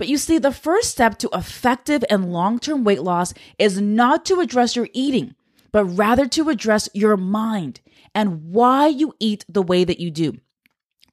But you see, the first step to effective and long term weight loss is not to address your eating, but rather to address your mind and why you eat the way that you do.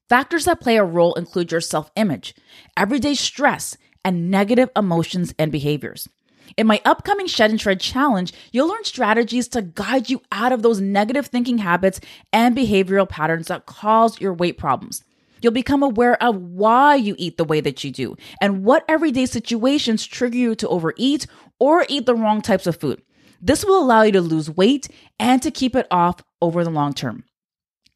Factors that play a role include your self image, everyday stress, and negative emotions and behaviors. In my upcoming Shed and Shred challenge, you'll learn strategies to guide you out of those negative thinking habits and behavioral patterns that cause your weight problems. You'll become aware of why you eat the way that you do and what everyday situations trigger you to overeat or eat the wrong types of food. This will allow you to lose weight and to keep it off over the long term.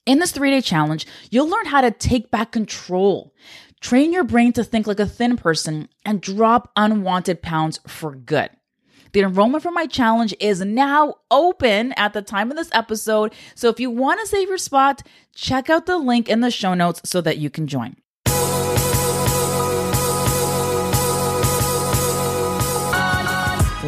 In this three day challenge, you'll learn how to take back control, train your brain to think like a thin person, and drop unwanted pounds for good. The enrollment for my challenge is now open at the time of this episode. So if you want to save your spot, check out the link in the show notes so that you can join.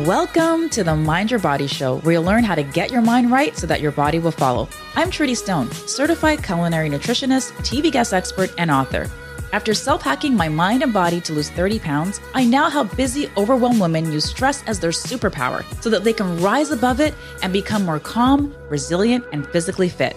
Welcome to the Mind Your Body Show, where you'll learn how to get your mind right so that your body will follow. I'm Trudy Stone, certified culinary nutritionist, TV guest expert, and author. After self hacking my mind and body to lose 30 pounds, I now help busy, overwhelmed women use stress as their superpower so that they can rise above it and become more calm, resilient, and physically fit.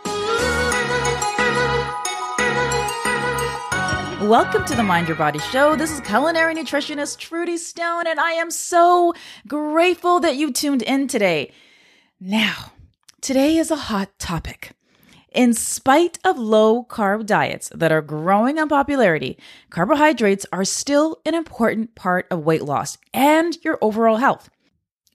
Welcome to the Mind Your Body Show. This is culinary nutritionist Trudy Stone, and I am so grateful that you tuned in today. Now, today is a hot topic. In spite of low carb diets that are growing in popularity, carbohydrates are still an important part of weight loss and your overall health.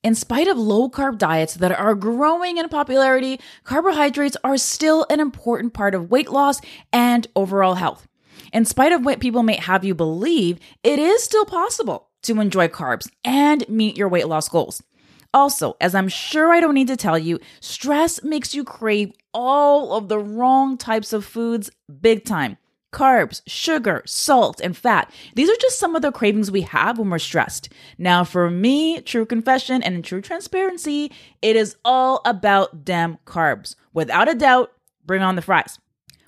In spite of low carb diets that are growing in popularity, carbohydrates are still an important part of weight loss and overall health. In spite of what people may have you believe, it is still possible to enjoy carbs and meet your weight loss goals. Also, as I'm sure I don't need to tell you, stress makes you crave all of the wrong types of foods big time. Carbs, sugar, salt, and fat. These are just some of the cravings we have when we're stressed. Now, for me, true confession and true transparency, it is all about them carbs. Without a doubt, bring on the fries.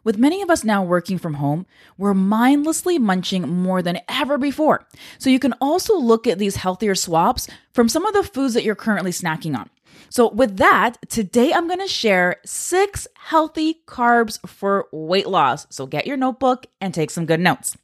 With many of us now working from home, we're mindlessly munching more than ever before. So you can also look at these healthier swaps from some of the foods that you're currently snacking on. So, with that, today I'm going to share six healthy carbs for weight loss. So, get your notebook and take some good notes.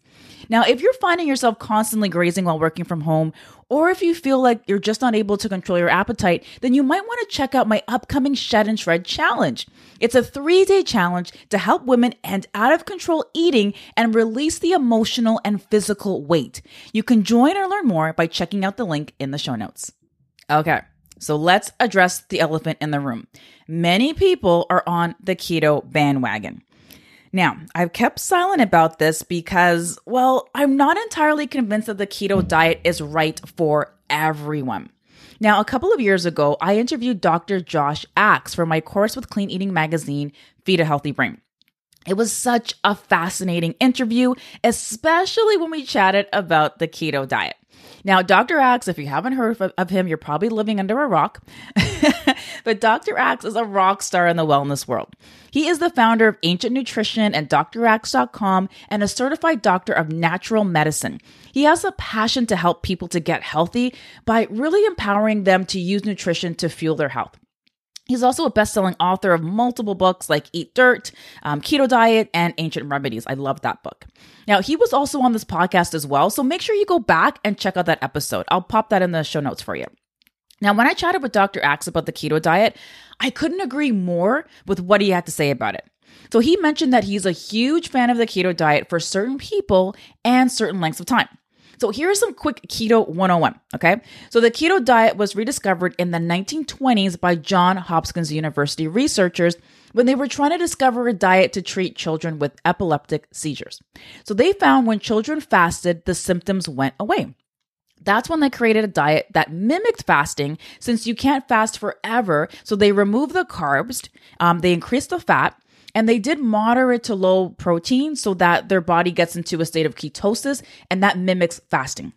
Now, if you're finding yourself constantly grazing while working from home, or if you feel like you're just not able to control your appetite, then you might want to check out my upcoming Shed and Shred challenge. It's a three day challenge to help women end out of control eating and release the emotional and physical weight. You can join or learn more by checking out the link in the show notes. Okay. So let's address the elephant in the room. Many people are on the keto bandwagon. Now, I've kept silent about this because, well, I'm not entirely convinced that the keto diet is right for everyone. Now, a couple of years ago, I interviewed Dr. Josh Axe for my course with Clean Eating Magazine, Feed a Healthy Brain. It was such a fascinating interview, especially when we chatted about the keto diet. Now, Dr. Axe, if you haven't heard of him, you're probably living under a rock. but Dr. Axe is a rock star in the wellness world. He is the founder of Ancient Nutrition and DrAxe.com and a certified doctor of natural medicine. He has a passion to help people to get healthy by really empowering them to use nutrition to fuel their health. He's also a best selling author of multiple books like Eat Dirt, um, Keto Diet, and Ancient Remedies. I love that book. Now, he was also on this podcast as well, so make sure you go back and check out that episode. I'll pop that in the show notes for you. Now, when I chatted with Dr. Axe about the keto diet, I couldn't agree more with what he had to say about it. So he mentioned that he's a huge fan of the keto diet for certain people and certain lengths of time. So here's some quick keto 101, okay? So the keto diet was rediscovered in the 1920s by John Hopkins University researchers when they were trying to discover a diet to treat children with epileptic seizures. So they found when children fasted, the symptoms went away. That's when they created a diet that mimicked fasting since you can't fast forever. So they removed the carbs, um, they increased the fat, and they did moderate to low protein so that their body gets into a state of ketosis and that mimics fasting.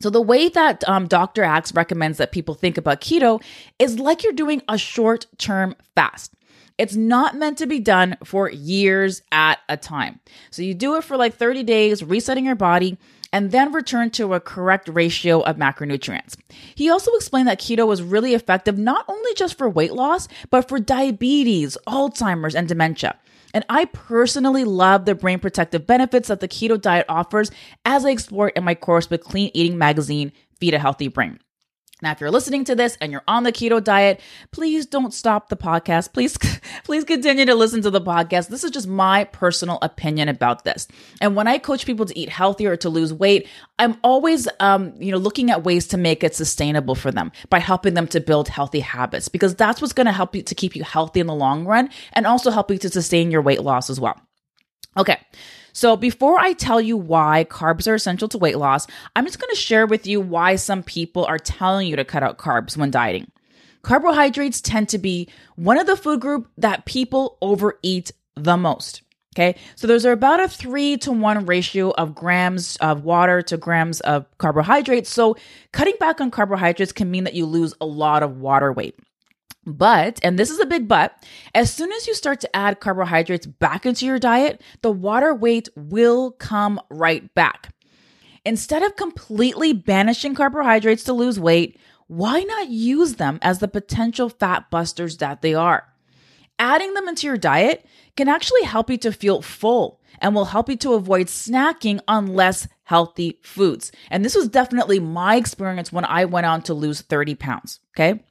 So, the way that um, Dr. Axe recommends that people think about keto is like you're doing a short term fast. It's not meant to be done for years at a time. So, you do it for like 30 days, resetting your body, and then return to a correct ratio of macronutrients. He also explained that keto was really effective not only just for weight loss, but for diabetes, Alzheimer's, and dementia. And I personally love the brain protective benefits that the keto diet offers as I explore in my course with Clean Eating Magazine, Feed a Healthy Brain. Now, if you're listening to this and you're on the keto diet, please don't stop the podcast. Please, please continue to listen to the podcast. This is just my personal opinion about this. And when I coach people to eat healthier or to lose weight, I'm always, um, you know, looking at ways to make it sustainable for them by helping them to build healthy habits because that's what's going to help you to keep you healthy in the long run and also help you to sustain your weight loss as well. Okay. So, before I tell you why carbs are essential to weight loss, I'm just going to share with you why some people are telling you to cut out carbs when dieting. Carbohydrates tend to be one of the food group that people overeat the most. Okay. So there's about a three to one ratio of grams of water to grams of carbohydrates. So cutting back on carbohydrates can mean that you lose a lot of water weight. But, and this is a big but, as soon as you start to add carbohydrates back into your diet, the water weight will come right back. Instead of completely banishing carbohydrates to lose weight, why not use them as the potential fat busters that they are? Adding them into your diet can actually help you to feel full and will help you to avoid snacking on less healthy foods. And this was definitely my experience when I went on to lose 30 pounds. Okay.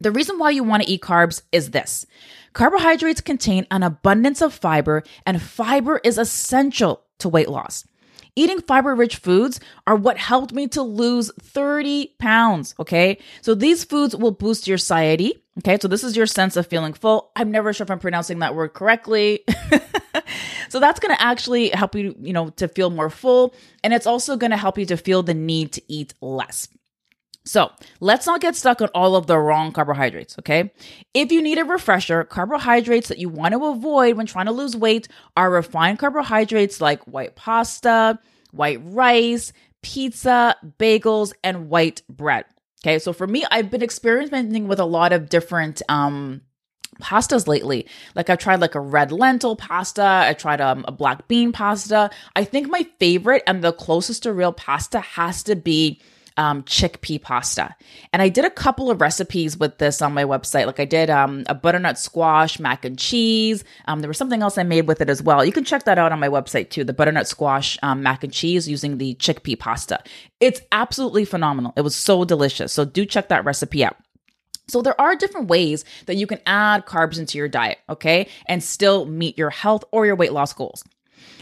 The reason why you want to eat carbs is this carbohydrates contain an abundance of fiber, and fiber is essential to weight loss. Eating fiber rich foods are what helped me to lose 30 pounds. Okay. So these foods will boost your satiety. Okay. So this is your sense of feeling full. I'm never sure if I'm pronouncing that word correctly. so that's going to actually help you, you know, to feel more full. And it's also going to help you to feel the need to eat less. So let's not get stuck on all of the wrong carbohydrates, okay? If you need a refresher, carbohydrates that you want to avoid when trying to lose weight are refined carbohydrates like white pasta, white rice, pizza, bagels, and white bread. Okay, so for me, I've been experimenting with a lot of different um pastas lately. Like I've tried like a red lentil pasta, I tried um, a black bean pasta. I think my favorite and the closest to real pasta has to be um, chickpea pasta. And I did a couple of recipes with this on my website. Like I did um, a butternut squash mac and cheese. Um, there was something else I made with it as well. You can check that out on my website too the butternut squash um, mac and cheese using the chickpea pasta. It's absolutely phenomenal. It was so delicious. So do check that recipe out. So there are different ways that you can add carbs into your diet, okay, and still meet your health or your weight loss goals.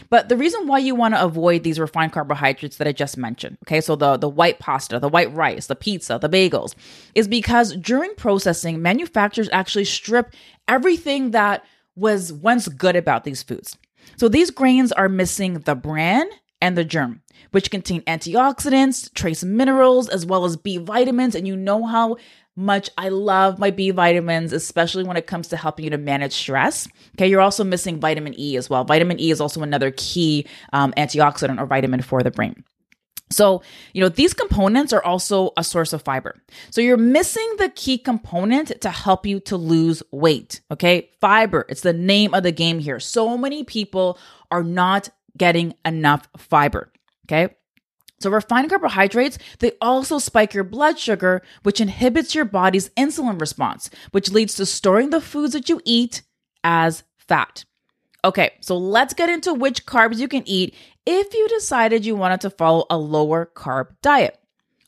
But the reason why you want to avoid these refined carbohydrates that I just mentioned, okay, so the, the white pasta, the white rice, the pizza, the bagels, is because during processing, manufacturers actually strip everything that was once good about these foods. So these grains are missing the bran and the germ, which contain antioxidants, trace minerals, as well as B vitamins. And you know how much I love my B vitamins, especially when it comes to helping you to manage stress. Okay, you're also missing vitamin E as well. Vitamin E is also another key um, antioxidant or vitamin for the brain. So, you know, these components are also a source of fiber. So you're missing the key component to help you to lose weight. Okay. Fiber, it's the name of the game here. So many people are not getting enough fiber. Okay. So, refined carbohydrates, they also spike your blood sugar, which inhibits your body's insulin response, which leads to storing the foods that you eat as fat. Okay, so let's get into which carbs you can eat if you decided you wanted to follow a lower carb diet.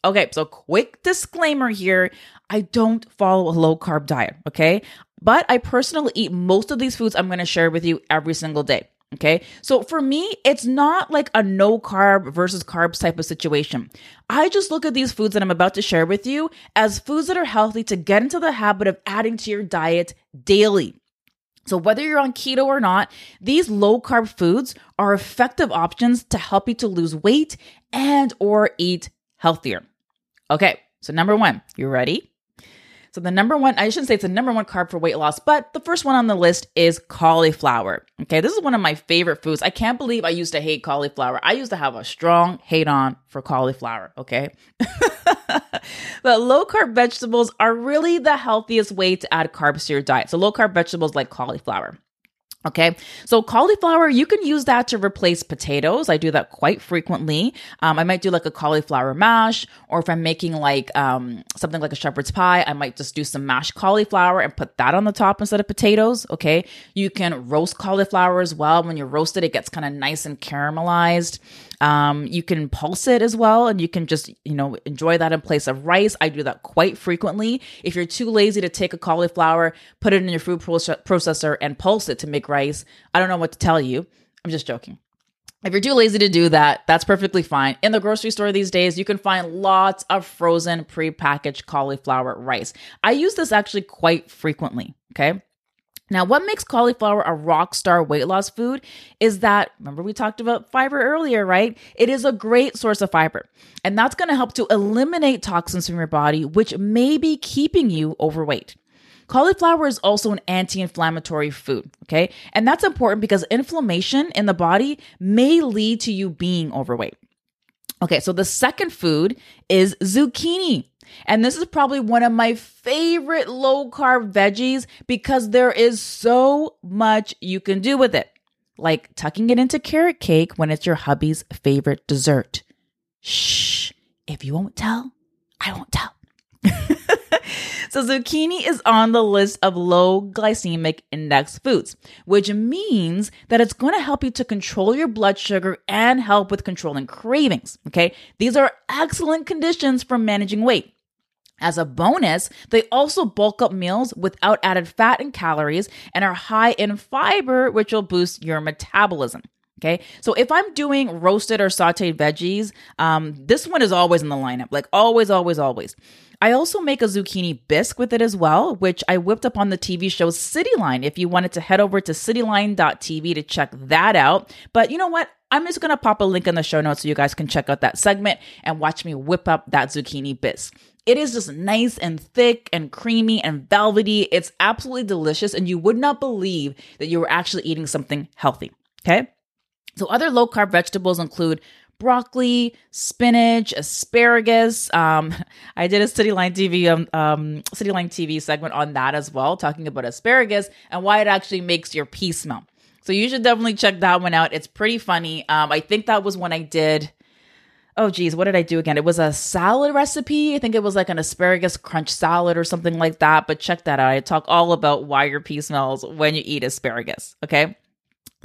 Okay, so quick disclaimer here I don't follow a low carb diet, okay? But I personally eat most of these foods I'm gonna share with you every single day. Okay. So for me, it's not like a no carb versus carbs type of situation. I just look at these foods that I'm about to share with you as foods that are healthy to get into the habit of adding to your diet daily. So whether you're on keto or not, these low carb foods are effective options to help you to lose weight and or eat healthier. Okay, so number one, you ready? So the number one, I shouldn't say it's the number one carb for weight loss, but the first one on the list is cauliflower. Okay, this is one of my favorite foods. I can't believe I used to hate cauliflower. I used to have a strong hate on for cauliflower, okay? but low carb vegetables are really the healthiest way to add carbs to your diet. So low carb vegetables like cauliflower. Okay, so cauliflower, you can use that to replace potatoes. I do that quite frequently. Um, I might do like a cauliflower mash, or if I'm making like um, something like a shepherd's pie, I might just do some mashed cauliflower and put that on the top instead of potatoes. Okay, you can roast cauliflower as well. When you roast it, it gets kind of nice and caramelized. Um, you can pulse it as well, and you can just, you know, enjoy that in place of rice. I do that quite frequently. If you're too lazy to take a cauliflower, put it in your food processor and pulse it to make rice, I don't know what to tell you. I'm just joking. If you're too lazy to do that, that's perfectly fine. In the grocery store these days, you can find lots of frozen pre-packaged cauliflower rice. I use this actually quite frequently, okay? Now, what makes cauliflower a rock star weight loss food is that, remember, we talked about fiber earlier, right? It is a great source of fiber, and that's going to help to eliminate toxins from your body, which may be keeping you overweight. Cauliflower is also an anti inflammatory food, okay? And that's important because inflammation in the body may lead to you being overweight. Okay, so the second food is zucchini. And this is probably one of my favorite low carb veggies because there is so much you can do with it. Like tucking it into carrot cake when it's your hubby's favorite dessert. Shh, if you won't tell, I won't tell. so, zucchini is on the list of low glycemic index foods, which means that it's going to help you to control your blood sugar and help with controlling cravings. Okay. These are excellent conditions for managing weight. As a bonus, they also bulk up meals without added fat and calories and are high in fiber, which will boost your metabolism. Okay, so if I'm doing roasted or sauteed veggies, um, this one is always in the lineup, like always, always, always. I also make a zucchini bisque with it as well, which I whipped up on the TV show Cityline. If you wanted to head over to cityline.tv to check that out. But you know what? I'm just going to pop a link in the show notes so you guys can check out that segment and watch me whip up that zucchini bisque. It is just nice and thick and creamy and velvety. It's absolutely delicious, and you would not believe that you were actually eating something healthy. Okay. So, other low carb vegetables include broccoli, spinach, asparagus. Um, I did a Cityline TV um, um, Cityline TV segment on that as well, talking about asparagus and why it actually makes your pee smell. So you should definitely check that one out. It's pretty funny. Um, I think that was when I did oh geez, what did I do again? It was a salad recipe. I think it was like an asparagus crunch salad or something like that. But check that out. I talk all about why your pee smells when you eat asparagus. Okay.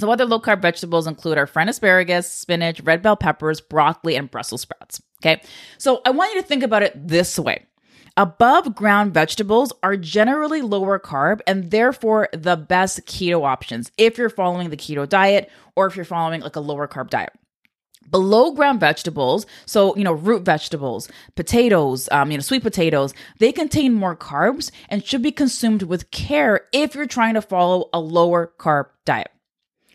So other low carb vegetables include our friend asparagus, spinach, red bell peppers, broccoli, and Brussels sprouts. Okay. So I want you to think about it this way. Above ground vegetables are generally lower carb and therefore the best keto options if you're following the keto diet or if you're following like a lower carb diet below ground vegetables so you know root vegetables potatoes um, you know sweet potatoes they contain more carbs and should be consumed with care if you're trying to follow a lower carb diet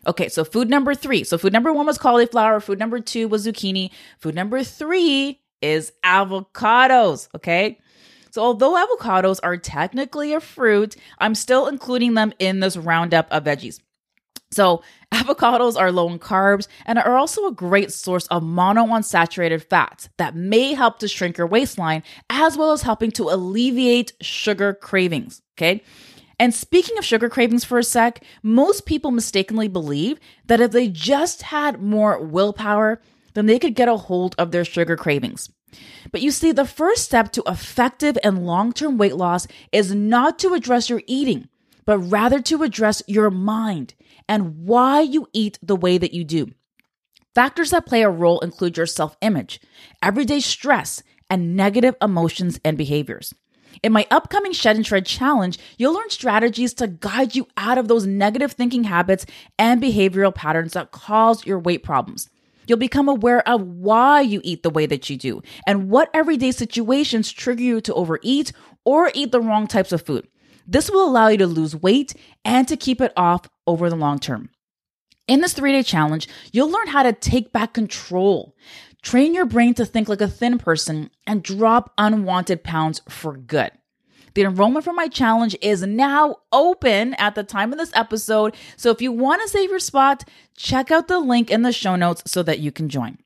okay so food number three so food number one was cauliflower food number two was zucchini food number three is avocados okay so although avocados are technically a fruit i'm still including them in this roundup of veggies so, avocados are low in carbs and are also a great source of monounsaturated fats that may help to shrink your waistline, as well as helping to alleviate sugar cravings. Okay. And speaking of sugar cravings for a sec, most people mistakenly believe that if they just had more willpower, then they could get a hold of their sugar cravings. But you see, the first step to effective and long term weight loss is not to address your eating, but rather to address your mind and why you eat the way that you do. Factors that play a role include your self image, everyday stress, and negative emotions and behaviors. In my upcoming Shed and Shred challenge, you'll learn strategies to guide you out of those negative thinking habits and behavioral patterns that cause your weight problems. You'll become aware of why you eat the way that you do and what everyday situations trigger you to overeat or eat the wrong types of food. This will allow you to lose weight and to keep it off over the long term. In this three day challenge, you'll learn how to take back control, train your brain to think like a thin person, and drop unwanted pounds for good. The enrollment for my challenge is now open at the time of this episode. So if you want to save your spot, check out the link in the show notes so that you can join.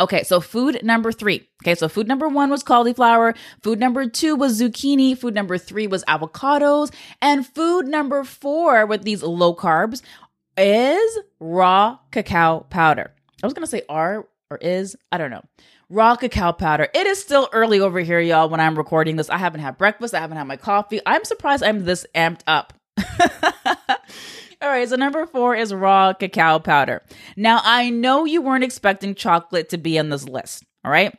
Okay, so food number three. Okay, so food number one was cauliflower. Food number two was zucchini. Food number three was avocados. And food number four with these low carbs is raw cacao powder. I was gonna say are or is, I don't know raw cacao powder. It is still early over here, y'all, when I'm recording this. I haven't had breakfast, I haven't had my coffee. I'm surprised I'm this amped up. All right, so number four is raw cacao powder. Now, I know you weren't expecting chocolate to be on this list, all right?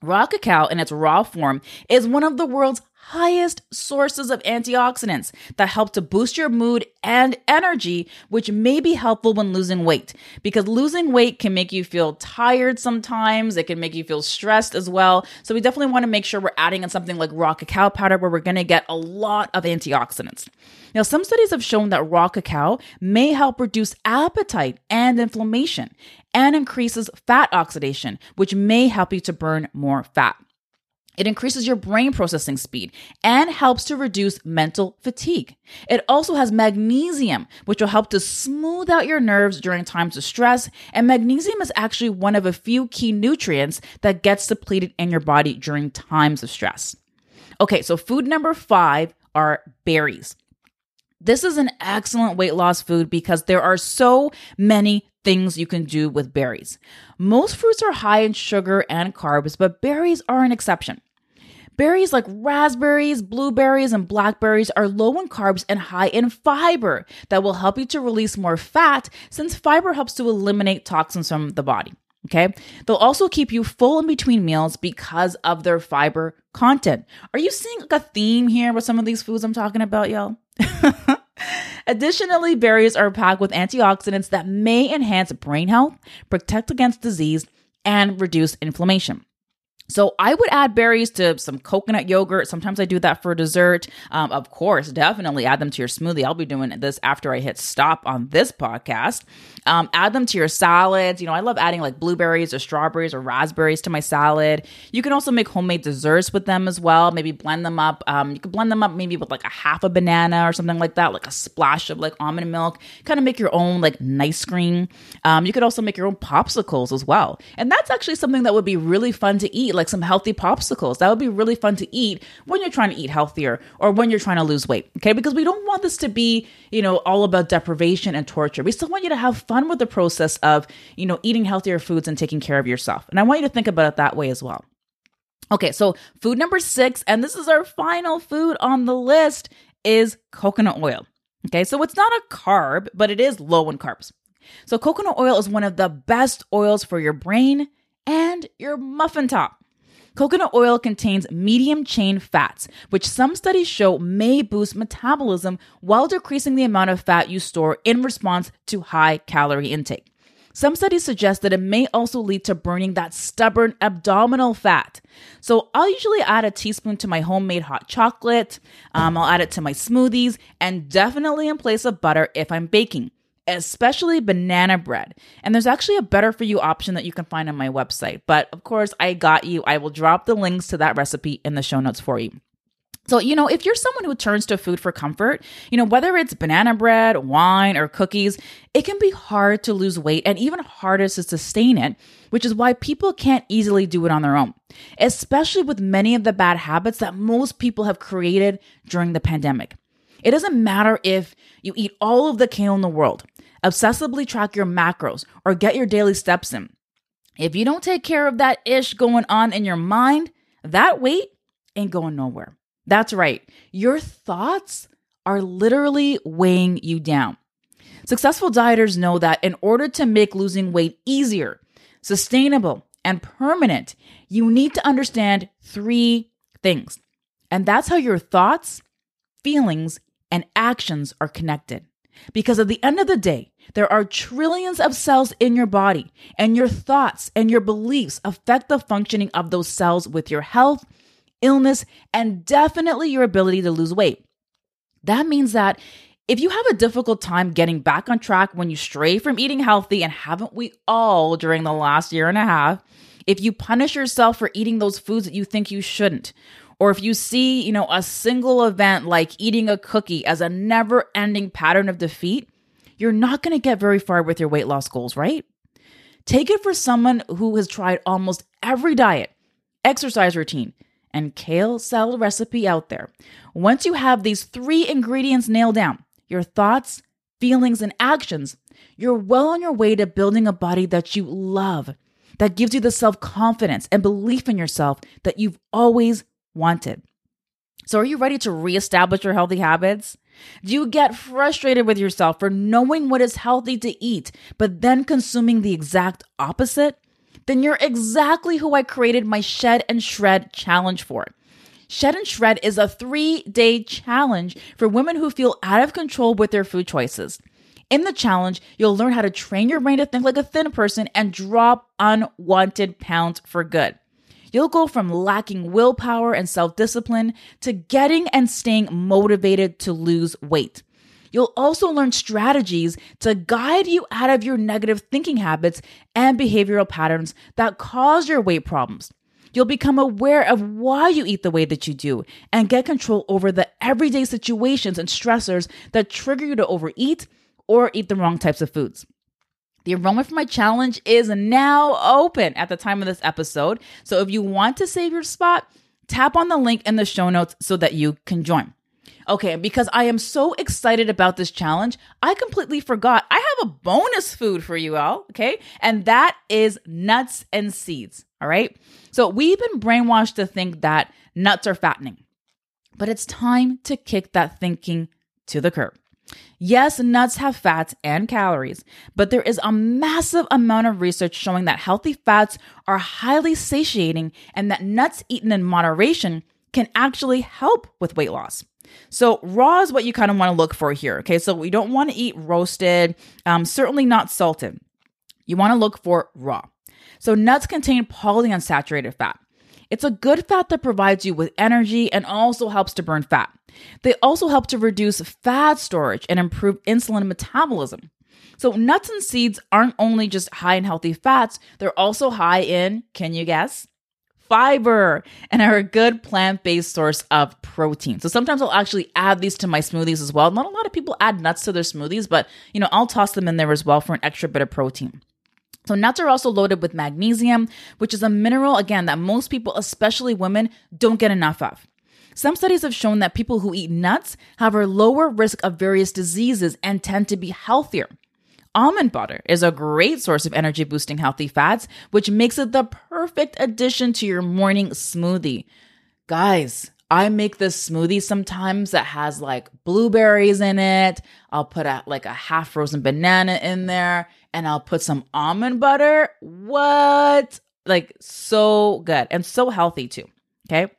Raw cacao in its raw form is one of the world's highest sources of antioxidants that help to boost your mood and energy, which may be helpful when losing weight. Because losing weight can make you feel tired sometimes, it can make you feel stressed as well. So, we definitely want to make sure we're adding in something like raw cacao powder where we're going to get a lot of antioxidants. Now, some studies have shown that raw cacao may help reduce appetite and inflammation and increases fat oxidation, which may help you to burn more fat. It increases your brain processing speed and helps to reduce mental fatigue. It also has magnesium, which will help to smooth out your nerves during times of stress. And magnesium is actually one of a few key nutrients that gets depleted in your body during times of stress. Okay, so food number five are berries. This is an excellent weight loss food because there are so many things you can do with berries. Most fruits are high in sugar and carbs, but berries are an exception. Berries like raspberries, blueberries, and blackberries are low in carbs and high in fiber that will help you to release more fat since fiber helps to eliminate toxins from the body. Okay. They'll also keep you full in between meals because of their fiber content. Are you seeing like a theme here with some of these foods I'm talking about, y'all? Additionally, berries are packed with antioxidants that may enhance brain health, protect against disease, and reduce inflammation. So I would add berries to some coconut yogurt. Sometimes I do that for dessert. Um, of course, definitely add them to your smoothie. I'll be doing this after I hit stop on this podcast. Um, add them to your salads. You know, I love adding like blueberries or strawberries or raspberries to my salad. You can also make homemade desserts with them as well. Maybe blend them up. Um, you could blend them up maybe with like a half a banana or something like that, like a splash of like almond milk. Kind of make your own like nice cream. Um, you could also make your own popsicles as well. And that's actually something that would be really fun to eat like some healthy popsicles. That would be really fun to eat when you're trying to eat healthier or when you're trying to lose weight. Okay. Because we don't want this to be, you know, all about deprivation and torture. We still want you to have fun with the process of, you know, eating healthier foods and taking care of yourself. And I want you to think about it that way as well. Okay. So food number six, and this is our final food on the list, is coconut oil. Okay. So it's not a carb, but it is low in carbs. So, coconut oil is one of the best oils for your brain and your muffin top. Coconut oil contains medium chain fats, which some studies show may boost metabolism while decreasing the amount of fat you store in response to high calorie intake. Some studies suggest that it may also lead to burning that stubborn abdominal fat. So I'll usually add a teaspoon to my homemade hot chocolate. Um, I'll add it to my smoothies and definitely in place of butter if I'm baking especially banana bread. And there's actually a better for you option that you can find on my website. But of course, I got you. I will drop the links to that recipe in the show notes for you. So, you know, if you're someone who turns to food for comfort, you know, whether it's banana bread, wine, or cookies, it can be hard to lose weight and even harder to sustain it, which is why people can't easily do it on their own, especially with many of the bad habits that most people have created during the pandemic. It doesn't matter if you eat all of the kale in the world, obsessively track your macros, or get your daily steps in. If you don't take care of that ish going on in your mind, that weight ain't going nowhere. That's right. Your thoughts are literally weighing you down. Successful dieters know that in order to make losing weight easier, sustainable, and permanent, you need to understand three things. And that's how your thoughts, feelings, and actions are connected. Because at the end of the day, there are trillions of cells in your body, and your thoughts and your beliefs affect the functioning of those cells with your health, illness, and definitely your ability to lose weight. That means that If you have a difficult time getting back on track when you stray from eating healthy, and haven't we all during the last year and a half, if you punish yourself for eating those foods that you think you shouldn't, or if you see, you know, a single event like eating a cookie as a never-ending pattern of defeat, you're not going to get very far with your weight loss goals, right? Take it for someone who has tried almost every diet, exercise routine, and kale salad recipe out there. Once you have these three ingredients nailed down, your thoughts, feelings, and actions, you're well on your way to building a body that you love, that gives you the self confidence and belief in yourself that you've always wanted. So, are you ready to reestablish your healthy habits? Do you get frustrated with yourself for knowing what is healthy to eat, but then consuming the exact opposite? Then you're exactly who I created my Shed and Shred challenge for. Shed and Shred is a three day challenge for women who feel out of control with their food choices. In the challenge, you'll learn how to train your brain to think like a thin person and drop unwanted pounds for good. You'll go from lacking willpower and self discipline to getting and staying motivated to lose weight. You'll also learn strategies to guide you out of your negative thinking habits and behavioral patterns that cause your weight problems. You'll become aware of why you eat the way that you do and get control over the everyday situations and stressors that trigger you to overeat or eat the wrong types of foods. The enrollment for my challenge is now open at the time of this episode. So if you want to save your spot, tap on the link in the show notes so that you can join. Okay, because I am so excited about this challenge, I completely forgot I have a bonus food for you all, okay? And that is nuts and seeds, all right? So we've been brainwashed to think that nuts are fattening, but it's time to kick that thinking to the curb. Yes, nuts have fats and calories, but there is a massive amount of research showing that healthy fats are highly satiating and that nuts eaten in moderation can actually help with weight loss. So, raw is what you kind of want to look for here. Okay, so we don't want to eat roasted, um, certainly not salted. You want to look for raw. So, nuts contain polyunsaturated fat. It's a good fat that provides you with energy and also helps to burn fat. They also help to reduce fat storage and improve insulin metabolism. So, nuts and seeds aren't only just high in healthy fats, they're also high in, can you guess? Fiber and are a good plant based source of protein. So sometimes I'll actually add these to my smoothies as well. Not a lot of people add nuts to their smoothies, but you know, I'll toss them in there as well for an extra bit of protein. So, nuts are also loaded with magnesium, which is a mineral, again, that most people, especially women, don't get enough of. Some studies have shown that people who eat nuts have a lower risk of various diseases and tend to be healthier. Almond butter is a great source of energy boosting healthy fats, which makes it the perfect addition to your morning smoothie. Guys, I make this smoothie sometimes that has like blueberries in it. I'll put a, like a half frozen banana in there and I'll put some almond butter. What? Like so good and so healthy too. Okay.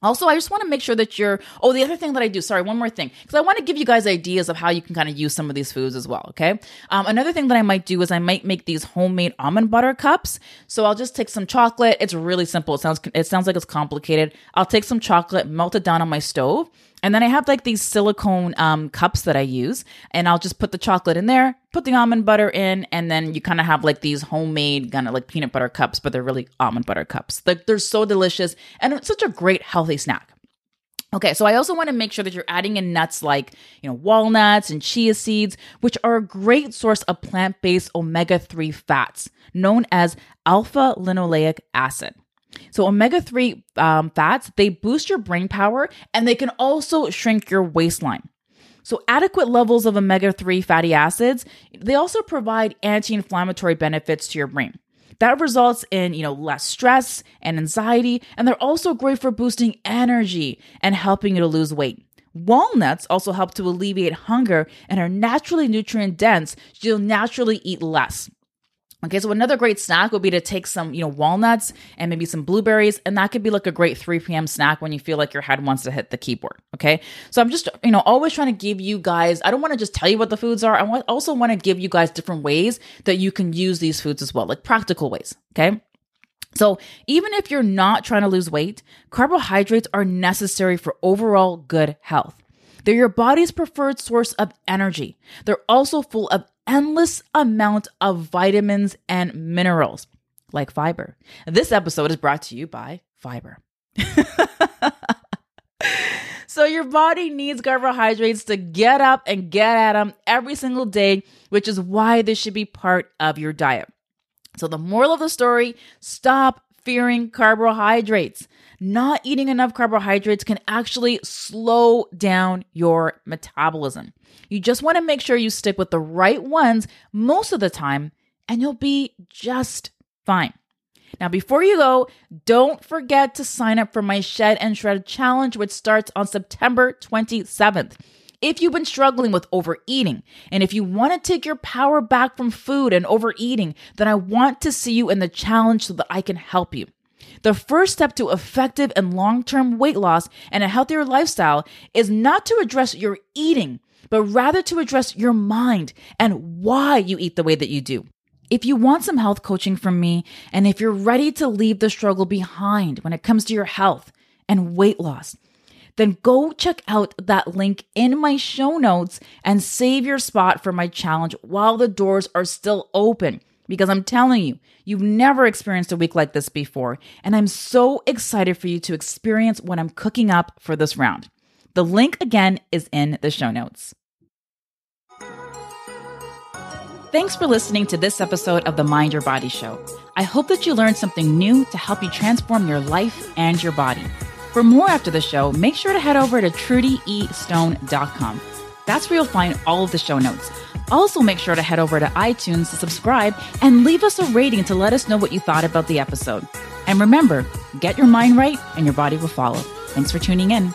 Also, I just want to make sure that you're. Oh, the other thing that I do, sorry, one more thing, because I want to give you guys ideas of how you can kind of use some of these foods as well. Okay. Um, another thing that I might do is I might make these homemade almond butter cups. So I'll just take some chocolate. It's really simple. It sounds it sounds like it's complicated. I'll take some chocolate, melt it down on my stove, and then I have like these silicone um, cups that I use, and I'll just put the chocolate in there, put the almond butter in, and then you kind of have like these homemade kind of like peanut butter cups, but they're really almond butter cups. Like they're so delicious, and it's such a great healthy snack. Okay, so I also want to make sure that you're adding in nuts like, you know, walnuts and chia seeds, which are a great source of plant-based omega-3 fats known as alpha linoleic acid. So omega 3 um, fats, they boost your brain power and they can also shrink your waistline. So adequate levels of omega 3 fatty acids, they also provide anti-inflammatory benefits to your brain. That results in, you know, less stress and anxiety, and they're also great for boosting energy and helping you to lose weight. Walnuts also help to alleviate hunger and are naturally nutrient dense, so you'll naturally eat less. Okay, so another great snack would be to take some, you know, walnuts and maybe some blueberries, and that could be like a great 3 p.m. snack when you feel like your head wants to hit the keyboard. Okay, so I'm just, you know, always trying to give you guys, I don't want to just tell you what the foods are. I want, also want to give you guys different ways that you can use these foods as well, like practical ways. Okay. So, even if you're not trying to lose weight, carbohydrates are necessary for overall good health. They're your body's preferred source of energy. They're also full of endless amount of vitamins and minerals, like fiber. This episode is brought to you by Fiber. so your body needs carbohydrates to get up and get at them every single day, which is why this should be part of your diet. So the moral of the story, stop fearing carbohydrates. Not eating enough carbohydrates can actually slow down your metabolism. You just want to make sure you stick with the right ones most of the time, and you'll be just fine. Now, before you go, don't forget to sign up for my Shed and Shred Challenge, which starts on September 27th. If you've been struggling with overeating, and if you want to take your power back from food and overeating, then I want to see you in the challenge so that I can help you. The first step to effective and long term weight loss and a healthier lifestyle is not to address your eating, but rather to address your mind and why you eat the way that you do. If you want some health coaching from me, and if you're ready to leave the struggle behind when it comes to your health and weight loss, then go check out that link in my show notes and save your spot for my challenge while the doors are still open. Because I'm telling you, you've never experienced a week like this before, and I'm so excited for you to experience what I'm cooking up for this round. The link again is in the show notes. Thanks for listening to this episode of the Mind Your Body Show. I hope that you learned something new to help you transform your life and your body. For more after the show, make sure to head over to trudystone.com. That's where you'll find all of the show notes. Also, make sure to head over to iTunes to subscribe and leave us a rating to let us know what you thought about the episode. And remember, get your mind right and your body will follow. Thanks for tuning in.